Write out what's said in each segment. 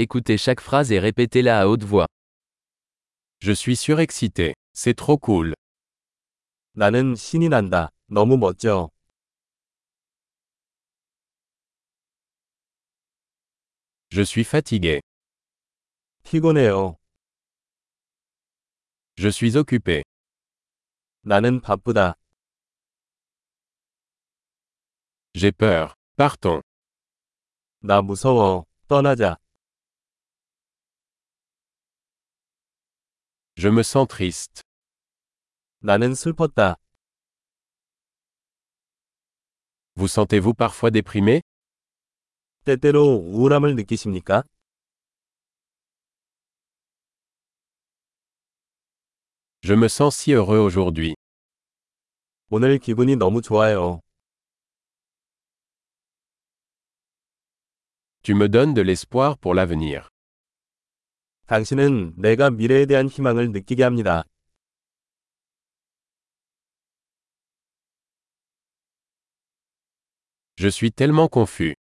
Écoutez chaque phrase et répétez-la à haute voix. Je suis surexcité. C'est trop cool. 나는 신이 난다. 너무 멋져. Je suis fatigué. 피곤해요. Je suis occupé. 나는 바쁘다. J'ai peur. Partons. 나 무서워. 떠나자. Je me sens triste. 나는 슬펐다. Vous sentez-vous parfois déprimé 때때로 우울함을 느끼십니까? Je me sens si heureux aujourd'hui. 오늘 기분이 너무 좋아요. Tu me donnes de l'espoir pour l'avenir. 당신은 내가 미래에 대한 희망을 느끼게 합니다. Je suis tellement confus.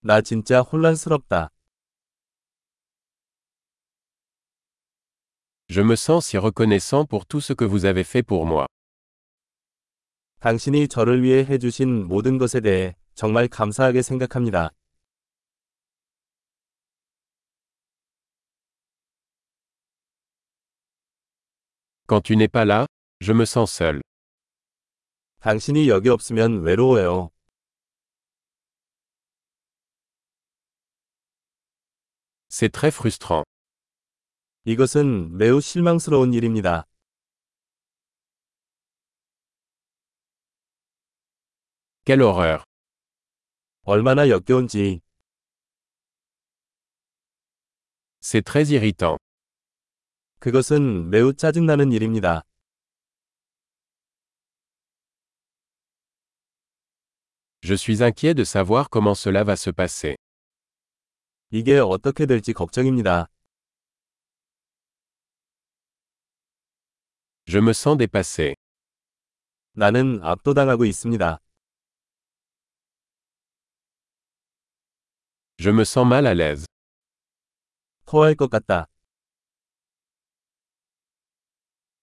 나 진짜 혼란스럽다. Je me sens si reconnaissant pour tout ce que vous avez fait pour moi. 당신이 저를 위해 해주신 모든 것에 대해 정말 감사하게 생각합니다. Quand tu n'es pas là, je me sens seul. 당신이 여기 없으면 외로워요. C'est très frustrant. 이것은 매우 실망스러운 일입니다. Quelle horreur. 얼마나 역겨운지. C'est très irritant. 그것은 매우 짜증나는 일입니다. Je suis inquiet de savoir comment cela va se passer. 이게 어떻게 될지 걱정입니다. Je me sens dépassé. 나는 압도당하고 있습니다. Je me sens mal à l'aise. 토할 것 같다.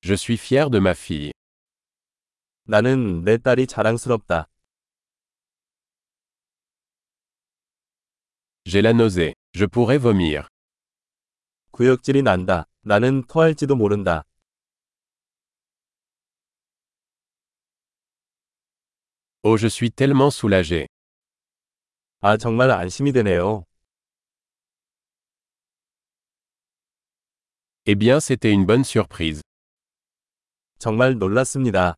Je suis fier de ma fille. 나는 내 딸이 자랑스럽다. J'ai la nausée. Je pourrais vomir. 구역질이 난다. 나는 토할지도 모른다. Oh, je suis tellement soulagé. 아, 정말 안심이 되네요. Eh bien, c'était une bonne surprise. 정말 놀랐습니다.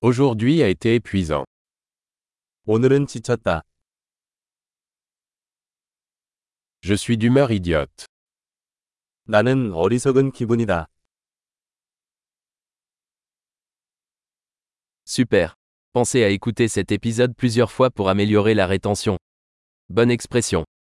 Aujourd'hui a été épuisant. 오늘은 지쳤다. Je suis d'humeur idiote. 나는 어리석은 기분이다. Super. Pensez à écouter cet épisode plusieurs fois pour améliorer la rétention. Bonne expression.